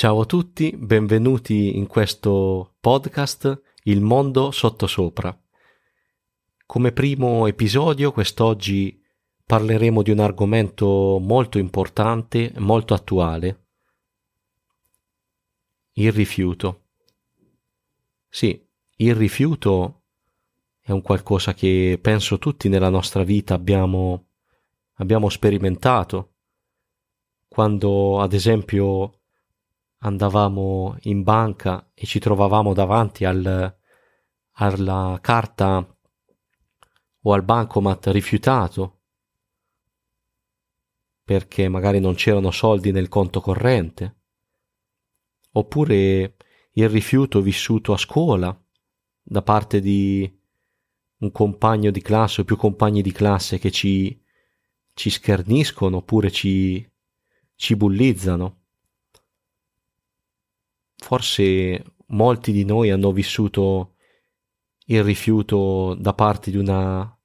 Ciao a tutti, benvenuti in questo podcast Il mondo sottosopra. Come primo episodio quest'oggi parleremo di un argomento molto importante, molto attuale. Il rifiuto. Sì, il rifiuto è un qualcosa che penso tutti nella nostra vita abbiamo, abbiamo sperimentato. Quando ad esempio andavamo in banca e ci trovavamo davanti al, alla carta o al bancomat rifiutato perché magari non c'erano soldi nel conto corrente, oppure il rifiuto vissuto a scuola da parte di un compagno di classe o più compagni di classe che ci, ci scherniscono oppure ci, ci bullizzano forse molti di noi hanno vissuto il rifiuto da parte di una,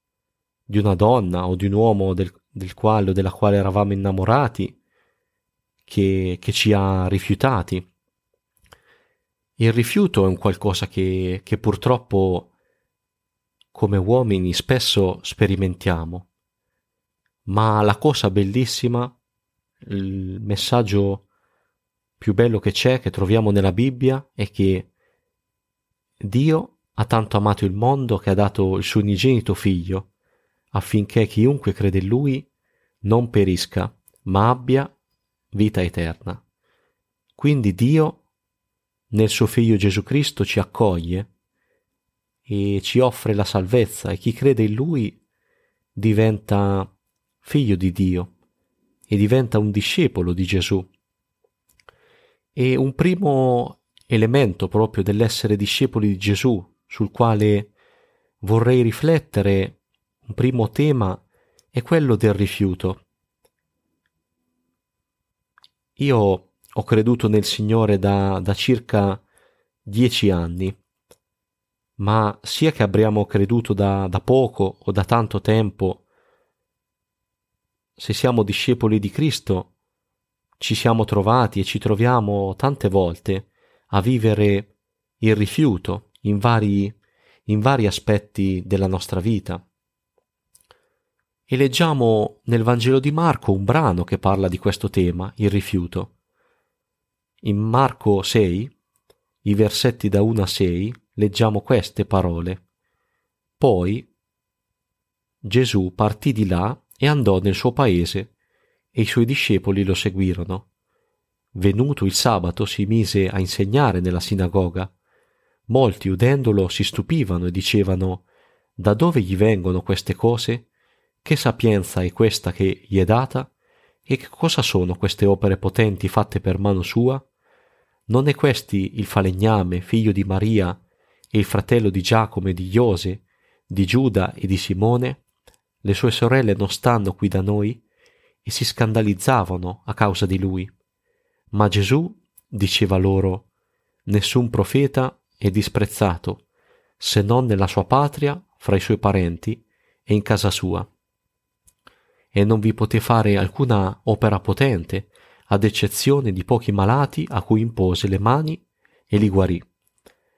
di una donna o di un uomo del, del quale o della quale eravamo innamorati che, che ci ha rifiutati. Il rifiuto è un qualcosa che, che purtroppo come uomini spesso sperimentiamo, ma la cosa bellissima, il messaggio più bello che c'è, che troviamo nella Bibbia, è che Dio ha tanto amato il mondo che ha dato il suo unigenito figlio, affinché chiunque crede in lui non perisca, ma abbia vita eterna. Quindi Dio, nel suo figlio Gesù Cristo, ci accoglie e ci offre la salvezza e chi crede in lui diventa figlio di Dio e diventa un discepolo di Gesù. E un primo elemento proprio dell'essere discepoli di Gesù, sul quale vorrei riflettere, un primo tema, è quello del rifiuto. Io ho creduto nel Signore da, da circa dieci anni, ma sia che abbiamo creduto da, da poco o da tanto tempo, se siamo discepoli di Cristo, ci siamo trovati e ci troviamo tante volte a vivere il rifiuto in vari, in vari aspetti della nostra vita. E leggiamo nel Vangelo di Marco un brano che parla di questo tema, il rifiuto. In Marco 6, i versetti da 1 a 6, leggiamo queste parole. Poi Gesù partì di là e andò nel suo paese e i suoi discepoli lo seguirono. Venuto il sabato si mise a insegnare nella sinagoga. Molti udendolo si stupivano e dicevano Da dove gli vengono queste cose? Che sapienza è questa che gli è data? E che cosa sono queste opere potenti fatte per mano sua? Non è questi il falegname, figlio di Maria, e il fratello di Giacomo e di Iose, di Giuda e di Simone? Le sue sorelle non stanno qui da noi? E si scandalizzavano a causa di lui. Ma Gesù diceva loro, nessun profeta è disprezzato, se non nella sua patria, fra i suoi parenti e in casa sua. E non vi poté fare alcuna opera potente, ad eccezione di pochi malati a cui impose le mani e li guarì,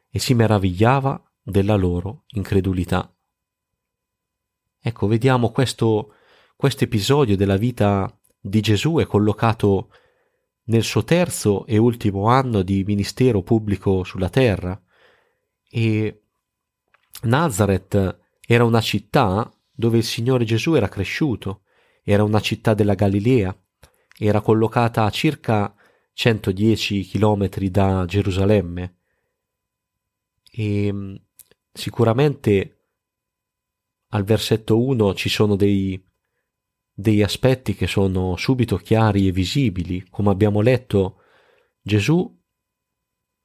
e si meravigliava della loro incredulità. Ecco, vediamo questo questo episodio della vita di Gesù è collocato nel suo terzo e ultimo anno di ministero pubblico sulla terra. E Nazareth era una città dove il Signore Gesù era cresciuto, era una città della Galilea, era collocata a circa 110 chilometri da Gerusalemme. E sicuramente al versetto 1 ci sono dei degli aspetti che sono subito chiari e visibili. Come abbiamo letto, Gesù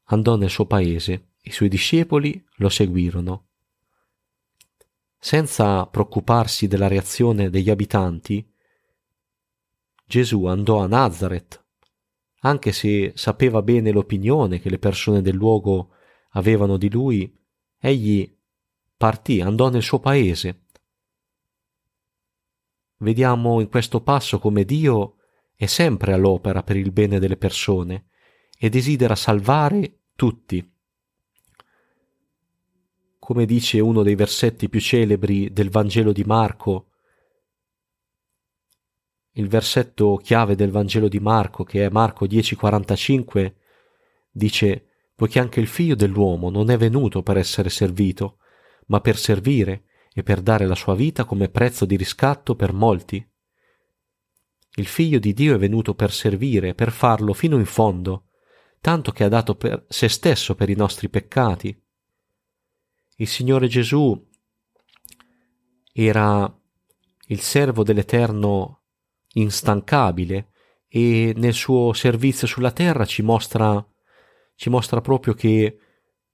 andò nel suo paese, i suoi discepoli lo seguirono. Senza preoccuparsi della reazione degli abitanti, Gesù andò a Nazareth, anche se sapeva bene l'opinione che le persone del luogo avevano di lui, egli partì, andò nel suo paese vediamo in questo passo come Dio è sempre all'opera per il bene delle persone e desidera salvare tutti. Come dice uno dei versetti più celebri del Vangelo di Marco, il versetto chiave del Vangelo di Marco, che è Marco 10:45, dice poiché anche il figlio dell'uomo non è venuto per essere servito, ma per servire e per dare la sua vita come prezzo di riscatto per molti. Il figlio di Dio è venuto per servire, per farlo fino in fondo, tanto che ha dato per se stesso per i nostri peccati. Il Signore Gesù era il servo dell'Eterno instancabile e nel suo servizio sulla terra ci mostra, ci mostra proprio che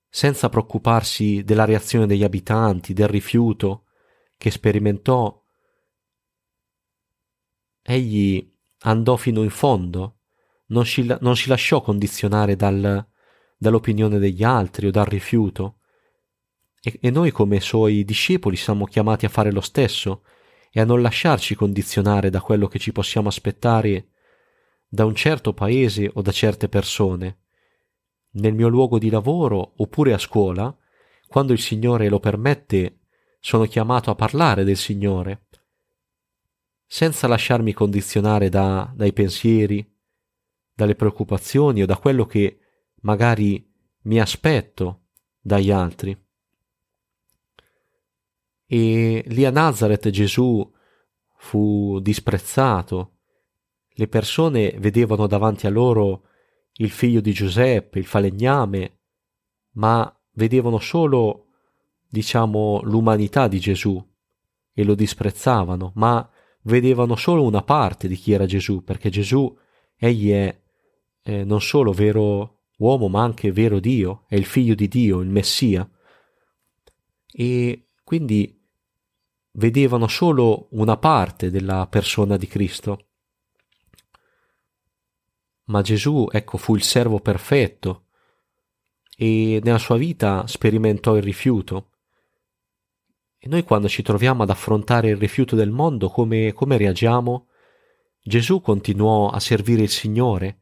senza preoccuparsi della reazione degli abitanti, del rifiuto che sperimentò, egli andò fino in fondo, non si, non si lasciò condizionare dal, dall'opinione degli altri o dal rifiuto. E, e noi come suoi discepoli siamo chiamati a fare lo stesso e a non lasciarci condizionare da quello che ci possiamo aspettare da un certo paese o da certe persone, nel mio luogo di lavoro oppure a scuola, quando il Signore lo permette, sono chiamato a parlare del Signore, senza lasciarmi condizionare da, dai pensieri, dalle preoccupazioni o da quello che magari mi aspetto dagli altri. E lì a Nazareth Gesù fu disprezzato, le persone vedevano davanti a loro il figlio di Giuseppe, il falegname, ma vedevano solo, diciamo, l'umanità di Gesù e lo disprezzavano, ma vedevano solo una parte di chi era Gesù, perché Gesù, egli è eh, non solo vero uomo, ma anche vero Dio, è il figlio di Dio, il Messia. E quindi vedevano solo una parte della persona di Cristo ma Gesù, ecco, fu il servo perfetto e nella sua vita sperimentò il rifiuto. E noi quando ci troviamo ad affrontare il rifiuto del mondo, come, come reagiamo? Gesù continuò a servire il Signore,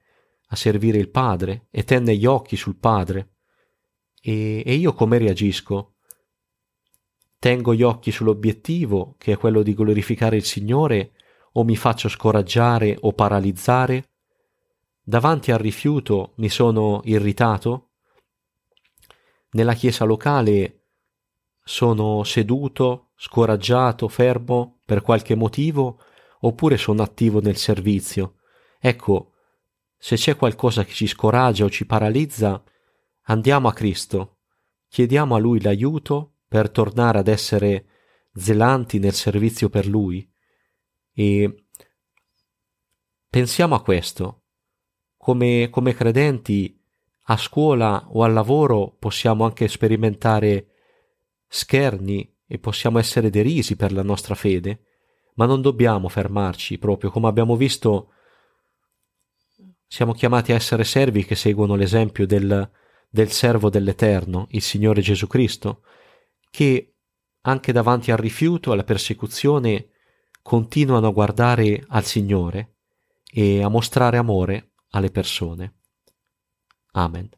a servire il Padre e tenne gli occhi sul Padre. E, e io come reagisco? Tengo gli occhi sull'obiettivo, che è quello di glorificare il Signore, o mi faccio scoraggiare o paralizzare? Davanti al rifiuto mi sono irritato? Nella chiesa locale sono seduto, scoraggiato, fermo per qualche motivo oppure sono attivo nel servizio? Ecco, se c'è qualcosa che ci scoraggia o ci paralizza, andiamo a Cristo, chiediamo a Lui l'aiuto per tornare ad essere zelanti nel servizio per Lui e pensiamo a questo, come, come credenti a scuola o al lavoro possiamo anche sperimentare scherni e possiamo essere derisi per la nostra fede, ma non dobbiamo fermarci proprio. Come abbiamo visto siamo chiamati a essere servi che seguono l'esempio del, del servo dell'Eterno, il Signore Gesù Cristo, che anche davanti al rifiuto, alla persecuzione, continuano a guardare al Signore e a mostrare amore alle persone. Amen.